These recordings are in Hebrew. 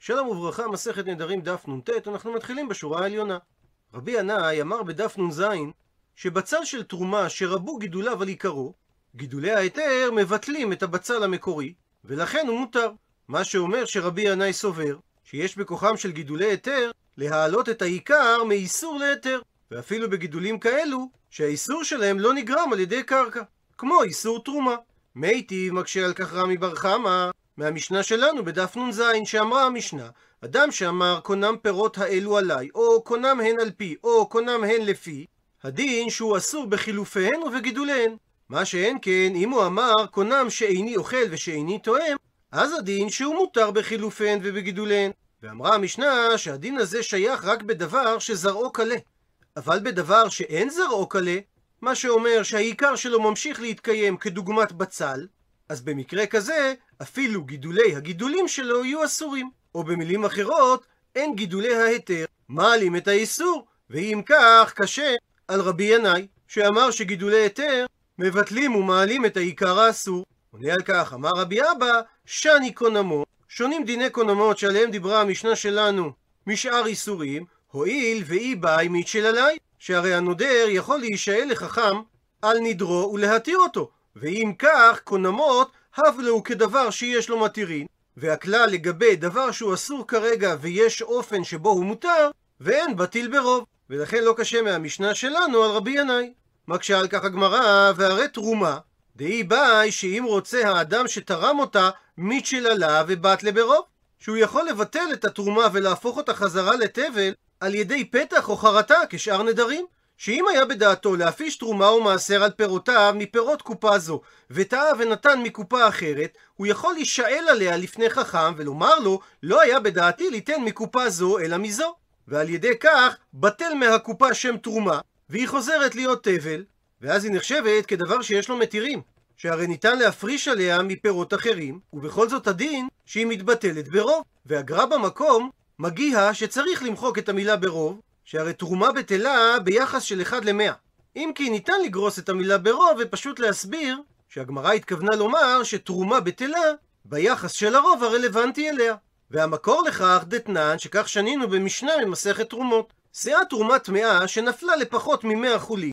שלום וברכה, מסכת נדרים דף נ"ט, אנחנו מתחילים בשורה העליונה. רבי ינאי אמר בדף נ"ז שבצל של תרומה שרבו גידוליו על עיקרו, גידולי ההיתר מבטלים את הבצל המקורי, ולכן הוא מותר. מה שאומר שרבי ינאי סובר שיש בכוחם של גידולי היתר להעלות את העיקר מאיסור להיתר, ואפילו בגידולים כאלו שהאיסור שלהם לא נגרם על ידי קרקע, כמו איסור תרומה. מיטיב מקשה על כך רמי בר חמא מהמשנה שלנו בדף נ"ז שאמרה המשנה אדם שאמר קונם פירות האלו עליי או קונם הן על פי או קונם הן לפי הדין שהוא אסור בחילופיהן ובגידוליהן. מה שאין כן אם הוא אמר קונם שאיני אוכל ושאיני תואם אז הדין שהוא מותר בחילופיהן ובגידוליהן. ואמרה המשנה שהדין הזה שייך רק בדבר שזרעו קלה. אבל בדבר שאין זרעו קלה מה שאומר שהעיקר שלו ממשיך להתקיים כדוגמת בצל אז במקרה כזה, אפילו גידולי הגידולים שלו יהיו אסורים. או במילים אחרות, אין גידולי ההיתר מעלים את האיסור, ואם כך, קשה על רבי ינאי, שאמר שגידולי היתר מבטלים ומעלים את העיקר האסור. עונה על כך, אמר רבי אבא, שני קונמו, שונים דיני קונמות שעליהם דיברה המשנה שלנו משאר איסורים, הואיל ואי באי מיטשל עליי, שהרי הנודר יכול להישאל לחכם על נדרו ולהתיר אותו, ואם כך, קונמות הבלו כדבר שיש לו מתירין, והכלל לגבי דבר שהוא אסור כרגע ויש אופן שבו הוא מותר, ואין בטיל ברוב. ולכן לא קשה מהמשנה שלנו על רבי ינאי. מקשה על כך הגמרא, והרי תרומה, דאי באי שאם רוצה האדם שתרם אותה, מיטשללה ובת לברוב, שהוא יכול לבטל את התרומה ולהפוך אותה חזרה לתבל על ידי פתח או חרטה כשאר נדרים. שאם היה בדעתו להפיש תרומה או מעשר על פירותיו מפירות קופה זו, וטעה ונתן מקופה אחרת, הוא יכול להישאל עליה לפני חכם ולומר לו, לא היה בדעתי ליתן מקופה זו אלא מזו. ועל ידי כך, בטל מהקופה שם תרומה, והיא חוזרת להיות תבל, ואז היא נחשבת כדבר שיש לו מתירים, שהרי ניתן להפריש עליה מפירות אחרים, ובכל זאת הדין שהיא מתבטלת ברוב. והגרא במקום מגיע שצריך למחוק את המילה ברוב, שהרי תרומה בטלה ביחס של 1 ל-100. אם כי ניתן לגרוס את המילה ברוב ופשוט להסביר שהגמרא התכוונה לומר שתרומה בטלה ביחס של הרוב הרלוונטי אליה. והמקור לכך דתנן שכך שנינו במשנה ממסכת תרומות. שאה תרומה טמאה שנפלה לפחות מ-100 חולין.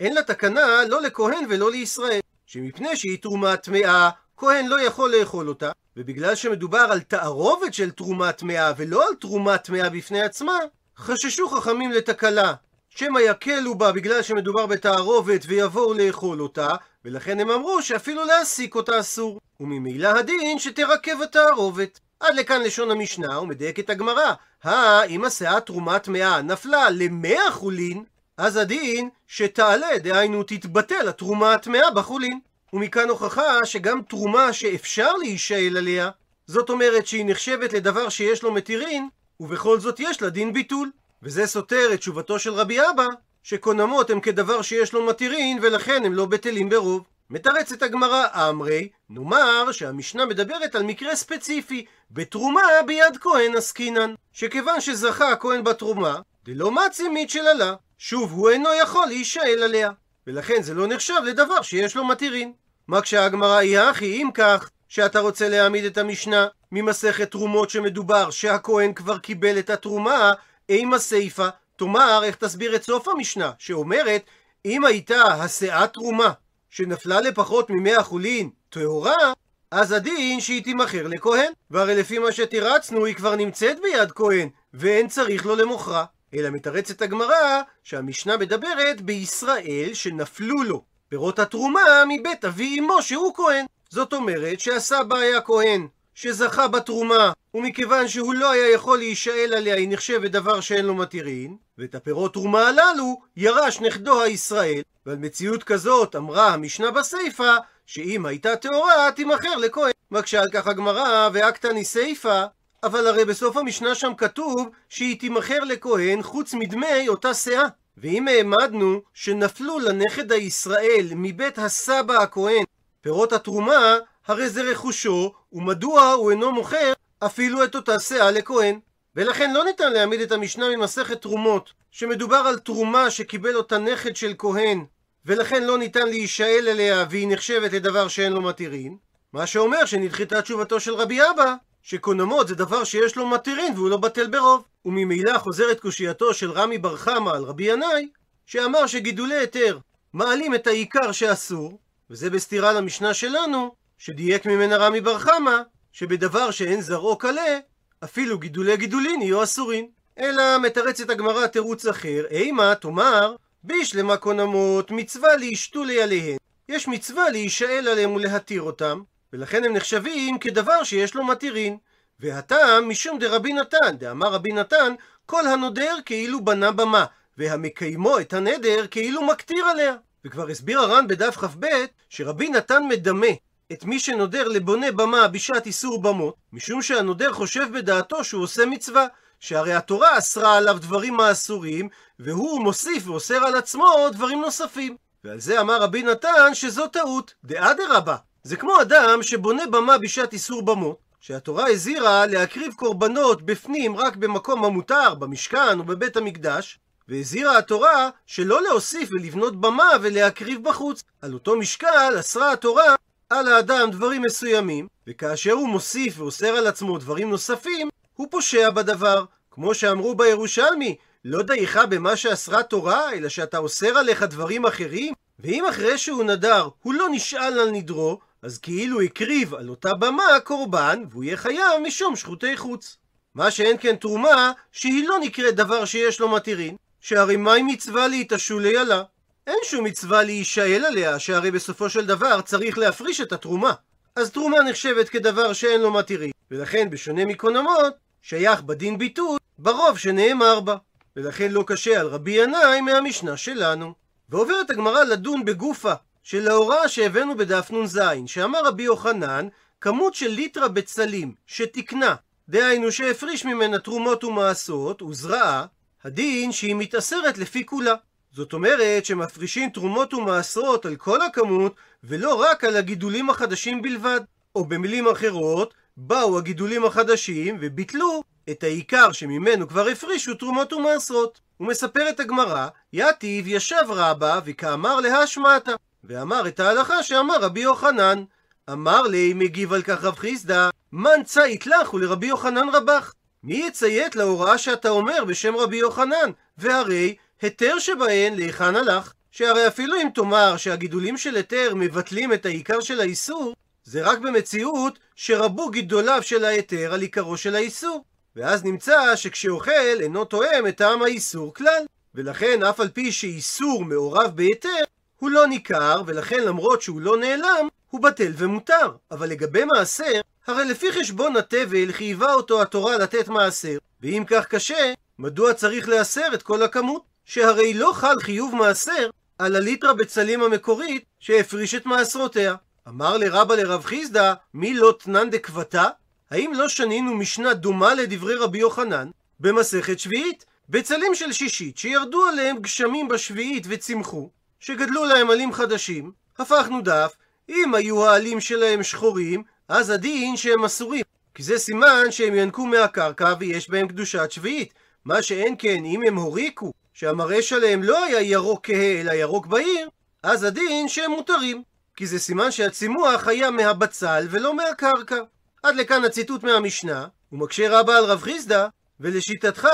אין לה תקנה לא לכהן ולא לישראל, שמפני שהיא תרומה טמאה, כהן לא יכול לאכול אותה, ובגלל שמדובר על תערובת של תרומה טמאה ולא על תרומה טמאה בפני עצמה, חששו חכמים לתקלה, שמא יקלו בה בגלל שמדובר בתערובת ויבואו לאכול אותה, ולכן הם אמרו שאפילו להסיק אותה אסור. וממילא הדין שתרכב התערובת. עד לכאן לשון המשנה, ומדייקת הגמרא. הא, אם השאה תרומה טמאה נפלה למאה חולין, אז הדין שתעלה, דהיינו תתבטל התרומה הטמאה בחולין. ומכאן הוכחה שגם תרומה שאפשר להישאל עליה, זאת אומרת שהיא נחשבת לדבר שיש לו מתירין, ובכל זאת יש לה דין ביטול. וזה סותר את תשובתו של רבי אבא, שקונמות הם כדבר שיש לו מתירין, ולכן הם לא בטלים ברוב. מתרצת הגמרא אמרי, נאמר שהמשנה מדברת על מקרה ספציפי, בתרומה ביד כהן עסקינן, שכיוון שזכה הכהן בתרומה, דלא מצי מיטשללה, שוב הוא אינו יכול להישאל עליה, ולכן זה לא נחשב לדבר שיש לו מתירין. מה כשהגמרא היא הכי אם כך, שאתה רוצה להעמיד את המשנה ממסכת תרומות שמדובר שהכהן כבר קיבל את התרומה, אימה סיפה, תאמר איך תסביר את סוף המשנה, שאומרת אם הייתה השאה תרומה שנפלה לפחות ממאה חולין טהורה, אז הדין שהיא תימכר לכהן. והרי לפי מה שתירצנו היא כבר נמצאת ביד כהן, ואין צריך לו למוכרה. אלא מתרצת הגמרא שהמשנה מדברת בישראל שנפלו לו פירות התרומה מבית אבי אמו שהוא כהן. זאת אומרת שהסבא היה כהן שזכה בתרומה, ומכיוון שהוא לא היה יכול להישאל עליה, היא נחשבת דבר שאין לו מתירין, ואת הפירות תרומה הללו ירש נכדו הישראל. ועל מציאות כזאת אמרה המשנה בסיפא, שאם הייתה טהורה, תימכר לכהן. מקשה על כך הגמרא, ואקתני סיפא, אבל הרי בסוף המשנה שם כתוב שהיא תימכר לכהן חוץ מדמי אותה שאה. ואם העמדנו שנפלו לנכד הישראל מבית הסבא הכהן פירות התרומה, הרי זה רכושו, ומדוע הוא אינו מוכר אפילו את אותה שאה לכהן. ולכן לא ניתן להעמיד את המשנה ממסכת תרומות, שמדובר על תרומה שקיבל אותה נכד של כהן, ולכן לא ניתן להישאל אליה והיא נחשבת לדבר שאין לו מתירין, מה שאומר שנדחתה תשובתו של רבי אבא, שקונמות זה דבר שיש לו מתירין והוא לא בטל ברוב. וממילא חוזרת קושייתו של רמי בר חמא על רבי ינאי, שאמר שגידולי היתר מעלים את העיקר שאסור, וזה בסתירה למשנה שלנו, שדייק ממנה רמי בר חמא, שבדבר שאין זרעו קלה, אפילו גידולי גידולין יהיו אסורים. אלא מתרצת הגמרא תירוץ אחר, אימה תאמר, בישלמה קונמות מצווה להשתולי עליהן. יש מצווה להישאל עליהם ולהתיר אותם, ולכן הם נחשבים כדבר שיש לו מתירין. והטעם משום דרבי נתן, דאמר רבי נתן, כל הנודר כאילו בנה במה, והמקיימו את הנדר כאילו מקטיר עליה. וכבר הסביר הר"ן בדף כ"ב, שרבי נתן מדמה את מי שנודר לבונה במה בשעת איסור במות, משום שהנודר חושב בדעתו שהוא עושה מצווה, שהרי התורה אסרה עליו דברים האסורים, והוא מוסיף ואוסר על עצמו דברים נוספים. ועל זה אמר רבי נתן שזו טעות, דאדרבה. זה כמו אדם שבונה במה בשעת איסור במות, שהתורה הזהירה להקריב קורבנות בפנים רק במקום המותר, במשכן או בבית המקדש, והזהירה התורה שלא להוסיף ולבנות במה ולהקריב בחוץ. על אותו משקל אסרה התורה על האדם דברים מסוימים, וכאשר הוא מוסיף ואוסר על עצמו דברים נוספים, הוא פושע בדבר. כמו שאמרו בירושלמי, לא דייך במה שאסרה תורה, אלא שאתה אוסר עליך דברים אחרים? ואם אחרי שהוא נדר הוא לא נשאל על נדרו, אז כאילו הקריב על אותה במה קורבן, והוא יהיה חייב משום שחוטי חוץ. מה שאין כן תרומה, שהיא לא נקראת דבר שיש לו מתירין, שהרי מהי מצווה להתעשולי עלה? אין שום מצווה להישאל עליה, שהרי בסופו של דבר צריך להפריש את התרומה. אז תרומה נחשבת כדבר שאין לו מתירין, ולכן בשונה מקונמות, שייך בדין ביטול ברוב שנאמר בה. ולכן לא קשה על רבי ינאי מהמשנה שלנו. ועוברת הגמרא לדון בגופה של ההוראה שהבאנו בדף נ"ז, שאמר רבי יוחנן, כמות של ליטרה בצלים שתקנה, דהיינו שהפריש ממנה תרומות ומעשות, וזרעה, הדין שהיא מתאסרת לפי כולה. זאת אומרת שמפרישים תרומות ומעשרות על כל הכמות, ולא רק על הגידולים החדשים בלבד. או במילים אחרות, באו הגידולים החדשים וביטלו את העיקר שממנו כבר הפרישו תרומות ומעשרות. ומספרת הגמרא, יתיב ישב רבא וכאמר להשמעתה, ואמר את ההלכה שאמר רבי יוחנן. אמר לי, מגיב על כך רב חיסדא, מן צאית לך ולרבי יוחנן רבך. מי יציית להוראה שאתה אומר בשם רבי יוחנן? והרי היתר שבהן להיכן הלך? שהרי אפילו אם תאמר שהגידולים של היתר מבטלים את העיקר של האיסור, זה רק במציאות שרבו גידוליו של ההיתר על עיקרו של האיסור. ואז נמצא שכשאוכל אינו תואם את טעם האיסור כלל. ולכן אף על פי שאיסור מעורב בהיתר, הוא לא ניכר, ולכן למרות שהוא לא נעלם, הוא בטל ומותר. אבל לגבי מעשר, הרי לפי חשבון התבל חייבה אותו התורה לתת מעשר. ואם כך קשה, מדוע צריך להסר את כל הכמות? שהרי לא חל חיוב מעשר על הליטרה בצלים המקורית שהפריש את מעשרותיה. אמר לרבא לרב חיסדא, מי לא תנן דקבתה? האם לא שנינו משנה דומה לדברי רבי יוחנן במסכת שביעית? בצלים של שישית שירדו עליהם גשמים בשביעית וצמחו, שגדלו להם עלים חדשים, הפכנו דף, אם היו העלים שלהם שחורים, אז הדין שהם אסורים, כי זה סימן שהם ינקו מהקרקע ויש בהם קדושת שביעית. מה שאין כן, אם הם הוריקו, שהמראה שלהם לא היה ירוק כהה אלא ירוק בהיר, אז הדין שהם מותרים. כי זה סימן שהצימוח היה מהבצל ולא מהקרקע. עד לכאן הציטוט מהמשנה, ומקשה רבה על רב חיסדא, ולשיטתך,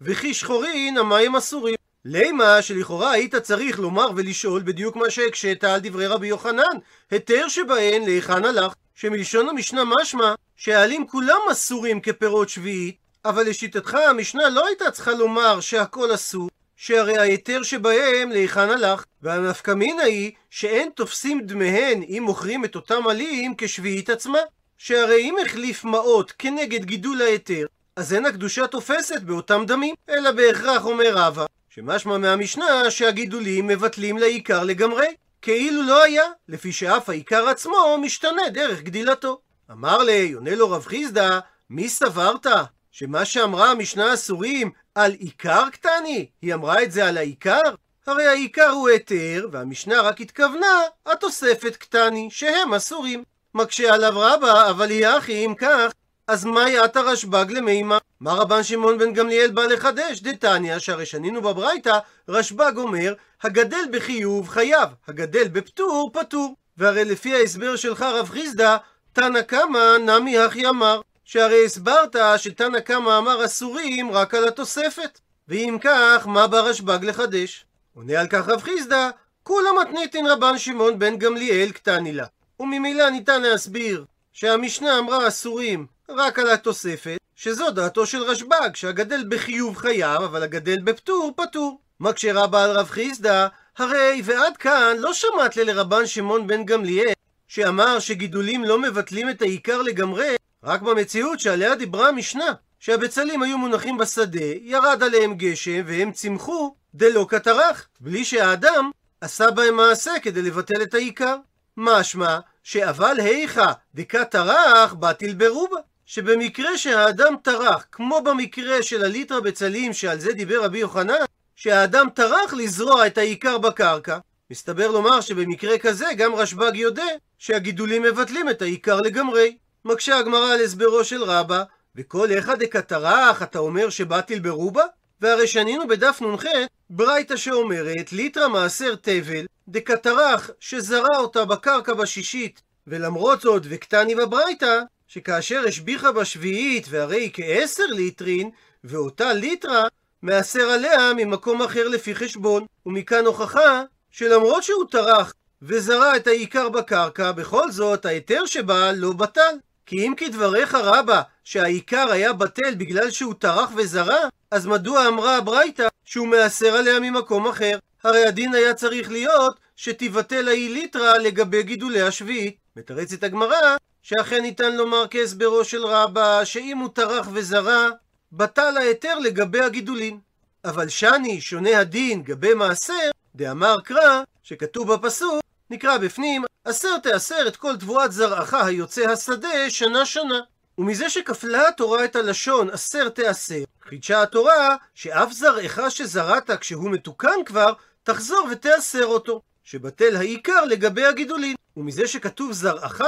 וכי שחורין המים אסורים. לימה שלכאורה היית צריך לומר ולשאול בדיוק מה שהקשית על דברי רבי יוחנן, היתר שבהן להיכן הלך, שמלשון המשנה משמע שהעלים כולם אסורים כפירות שביעית, אבל לשיטתך המשנה לא הייתה צריכה לומר שהכל אסור, שהרי ההיתר שבהם להיכן הלך, והנפקא מינה היא שאין תופסים דמיהן אם מוכרים את אותם עלים כשביעית עצמה. שהרי אם החליף מעות כנגד גידול ההיתר, אז אין הקדושה תופסת באותם דמים, אלא בהכרח אומר רבא, שמשמע מהמשנה שהגידולים מבטלים לעיקר לגמרי, כאילו לא היה, לפי שאף העיקר עצמו משתנה דרך גדילתו. אמר לי, עונה לו רב חיסדא, מי סברת? שמה שאמרה המשנה אסורים על עיקר קטני, היא אמרה את זה על העיקר? הרי העיקר הוא היתר, והמשנה רק התכוונה, התוספת קטני, שהם אסורים. מקשה עליו רבא, אבל יהיה אחי אם כך, אז מה יעתה רשב"ג למימה? מה רבן שמעון בן גמליאל בא לחדש? דתניא, שהרי שנינו בברייתא, רשב"ג אומר, הגדל בחיוב חייב, הגדל בפטור פטור. והרי לפי ההסבר שלך רב חיסדא, תנא קמא נמי הכי אמר, שהרי הסברת שתנא קמא אמר אסורים רק על התוספת. ואם כך, מה בא רשב"ג לחדש? עונה על כך רב חיסדא, כולה מתניתין רבן שמעון בן גמליאל קטני לה. וממילא ניתן להסביר שהמשנה אמרה אסורים רק על התוספת, שזו דעתו של רשב"ג, שהגדל בחיוב חייב, אבל הגדל בפטור פטור. מקשה רבא על רב חיסדא, הרי ועד כאן לא שמעת לרבן שמעון בן גמליאל, שאמר שגידולים לא מבטלים את העיקר לגמרי, רק במציאות שעליה דיברה המשנה, שהבצלים היו מונחים בשדה, ירד עליהם גשם והם צמחו דלא כטרח, בלי שהאדם עשה בהם מעשה כדי לבטל את העיקר. משמע שאבל היכא דקטרח בטיל ברובה. שבמקרה שהאדם טרח, כמו במקרה של הליטרה בצלים שעל זה דיבר רבי יוחנן, שהאדם טרח לזרוע את העיקר בקרקע, מסתבר לומר שבמקרה כזה גם רשב"ג יודע שהגידולים מבטלים את העיקר לגמרי. מקשה הגמרא על הסברו של רבא, וכל אחד דקטרח אתה אומר שבטיל ברובה? והרי שנינו בדף נ"ח ברייתא שאומרת ליטרה מעשר תבל דקטרח שזרע אותה בקרקע בשישית ולמרות זאת וקטני בברייתא שכאשר השביחה בשביעית והרי כעשר ליטרין ואותה ליטרה מעשר עליה ממקום אחר לפי חשבון ומכאן הוכחה שלמרות שהוא טרח וזרע את העיקר בקרקע בכל זאת ההיתר שבה לא בטל כי אם כדבריך רבה שהעיקר היה בטל בגלל שהוא טרח וזרע, אז מדוע אמרה הברייתא שהוא מעשר עליה ממקום אחר? הרי הדין היה צריך להיות שתבטל האיליטרה לגבי גידולי השביעית. מתרצת הגמרא שאכן ניתן לומר כהסברו של רבה שאם הוא טרח וזרע, בטל ההיתר לגבי הגידולים. אבל שני שונה הדין גבי מעשר, דאמר קרא, שכתוב בפסוק, נקרא בפנים, עשר תעשר את כל תבואת זרעך היוצא השדה שנה שנה. ומזה שכפלה התורה את הלשון עשר תעשר, חידשה התורה שאף זרעך שזרעת כשהוא מתוקן כבר, תחזור ותעשר אותו, שבטל העיקר לגבי הגידולין. ומזה שכתוב זרעך,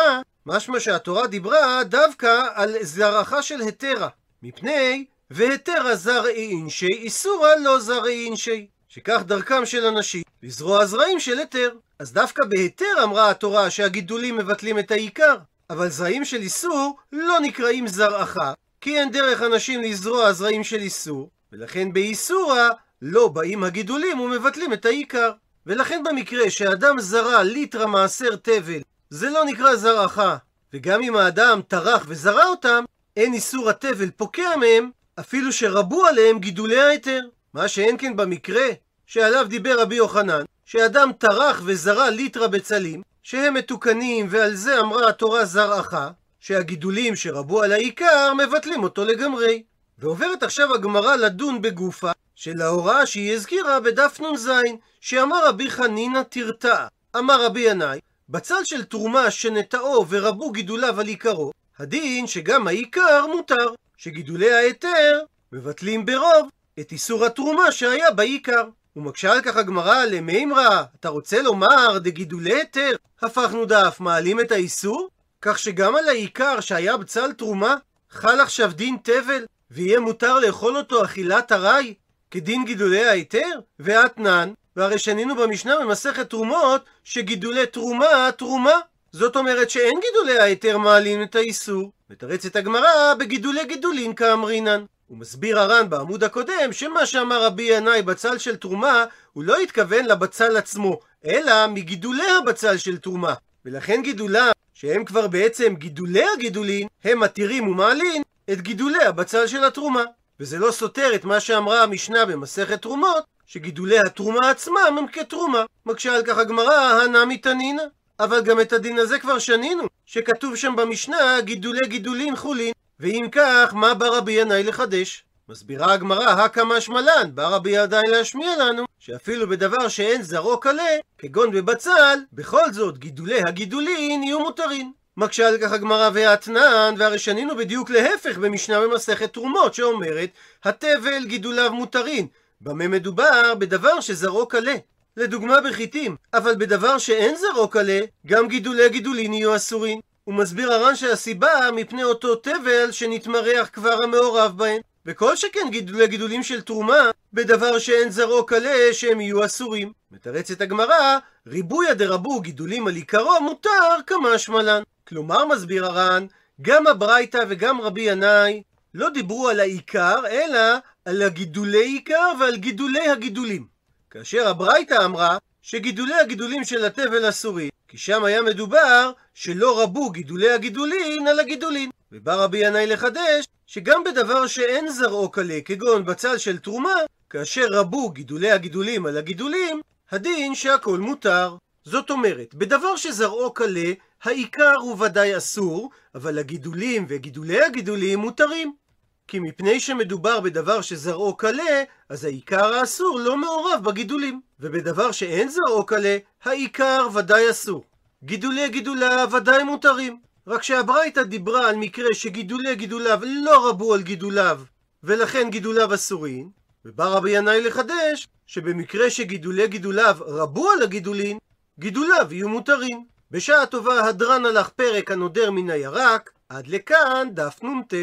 משמע שהתורה דיברה דווקא על זרעך של התרה, מפני והתרה זרעי אינשי איסורא לא זרעי אינשי, שכך דרכם של אנשים לזרוע זרעים של היתר. אז דווקא בהיתר אמרה התורה שהגידולים מבטלים את העיקר, אבל זרעים של איסור לא נקראים זרעך, כי אין דרך אנשים לזרוע זרעים של איסור, ולכן באיסורא לא באים הגידולים ומבטלים את העיקר. ולכן במקרה שאדם זרע ליטרה מעשר תבל, זה לא נקרא זרעך, וגם אם האדם טרח וזרע אותם, אין איסור התבל פוקע מהם, אפילו שרבו עליהם גידולי ההיתר. מה שאין כן במקרה שעליו דיבר רבי יוחנן, שאדם טרח וזרע ליטרה בצלים, שהם מתוקנים ועל זה אמרה התורה זרעך, שהגידולים שרבו על העיקר מבטלים אותו לגמרי. ועוברת עכשיו הגמרא לדון בגופה של ההוראה שהיא הזכירה בדף נ"ז, שאמר רבי חנינא תרתע. אמר רבי ינאי, בצל של תרומה שנטעו ורבו גידוליו על עיקרו, הדין שגם העיקר מותר, שגידולי ההיתר מבטלים ברוב את איסור התרומה שהיה בעיקר. ומקשה על כך הגמרא למימרא, אתה רוצה לומר דגידולי היתר, הפכנו דף, מעלים את האיסור? כך שגם על העיקר שהיה בצל תרומה, חל עכשיו דין תבל, ויהיה מותר לאכול אותו אכילת ארעי, כדין גידולי ההיתר? ואתנן, והרי שנינו במשנה במסכת תרומות, שגידולי תרומה, תרומה. זאת אומרת שאין גידולי ההיתר מעלים את האיסור. מתרצת הגמרא בגידולי גידולין כאמרינן. הוא מסביר הר"ן בעמוד הקודם שמה שאמר רבי ינאי בצל של תרומה הוא לא התכוון לבצל עצמו אלא מגידולי הבצל של תרומה. ולכן גידוליו שהם כבר בעצם גידולי הגידולין הם מתירים ומעלין את גידולי הבצל של התרומה. וזה לא סותר את מה שאמרה המשנה במסכת תרומות שגידולי התרומה עצמם הם כתרומה. מקשה על כך הגמרא הנמי תנינא אבל גם את הדין הזה כבר שנינו שכתוב שם במשנה גידולי גידולין חולין ואם כך, מה בא רבי ינאי לחדש? מסבירה הגמרא, הקא משמלן, בא רבי ינאי להשמיע לנו, שאפילו בדבר שאין זרעו קלה, כגון בבצל, בכל זאת גידולי הגידולין יהיו מותרים. מקשה על כך הגמרא והאתנן, והרי שנינו בדיוק להפך במשנה במסכת תרומות, שאומרת, התבל גידוליו מותרים. במה מדובר? בדבר שזרעו קלה. לדוגמה בחיטים, אבל בדבר שאין זרעו קלה, גם גידולי גידולין יהיו אסורים. הוא מסביר הר"ן שהסיבה מפני אותו תבל שנתמרח כבר המעורב בהן. וכל שכן גידולי גידולים של תרומה, בדבר שאין זרעו קלה שהם יהיו אסורים. מתרצת הגמרא, ריבויה דרבו גידולים על עיקרו מותר כמה שמלן. כלומר, מסביר הר"ן, גם הברייתא וגם רבי ינאי לא דיברו על העיקר, אלא על הגידולי עיקר ועל גידולי הגידולים. כאשר הברייתא אמרה שגידולי הגידולים של התבל אסורים, כי שם היה מדובר שלא רבו גידולי הגידולין על הגידולין. ובא רבי ינאי לחדש שגם בדבר שאין זרעו קלה, כגון בצל של תרומה, כאשר רבו גידולי הגידולים על הגידולים, הדין שהכל מותר. זאת אומרת, בדבר שזרעו קלה, העיקר הוא ודאי אסור, אבל הגידולים וגידולי הגידולים מותרים. כי מפני שמדובר בדבר שזרעו קלה, אז העיקר האסור לא מעורב בגידולים. ובדבר שאין זרעו קלה, העיקר ודאי אסור. גידולי גידוליו ודאי מותרים. רק שהברייתא דיברה על מקרה שגידולי גידוליו לא רבו על גידוליו, ולכן גידוליו אסורים, ובא רבי ינאי לחדש שבמקרה שגידולי גידוליו רבו על הגידולין, גידוליו יהיו מותרים. בשעה טובה הדרן הלך פרק הנודר מן הירק, עד לכאן דף נ"ט.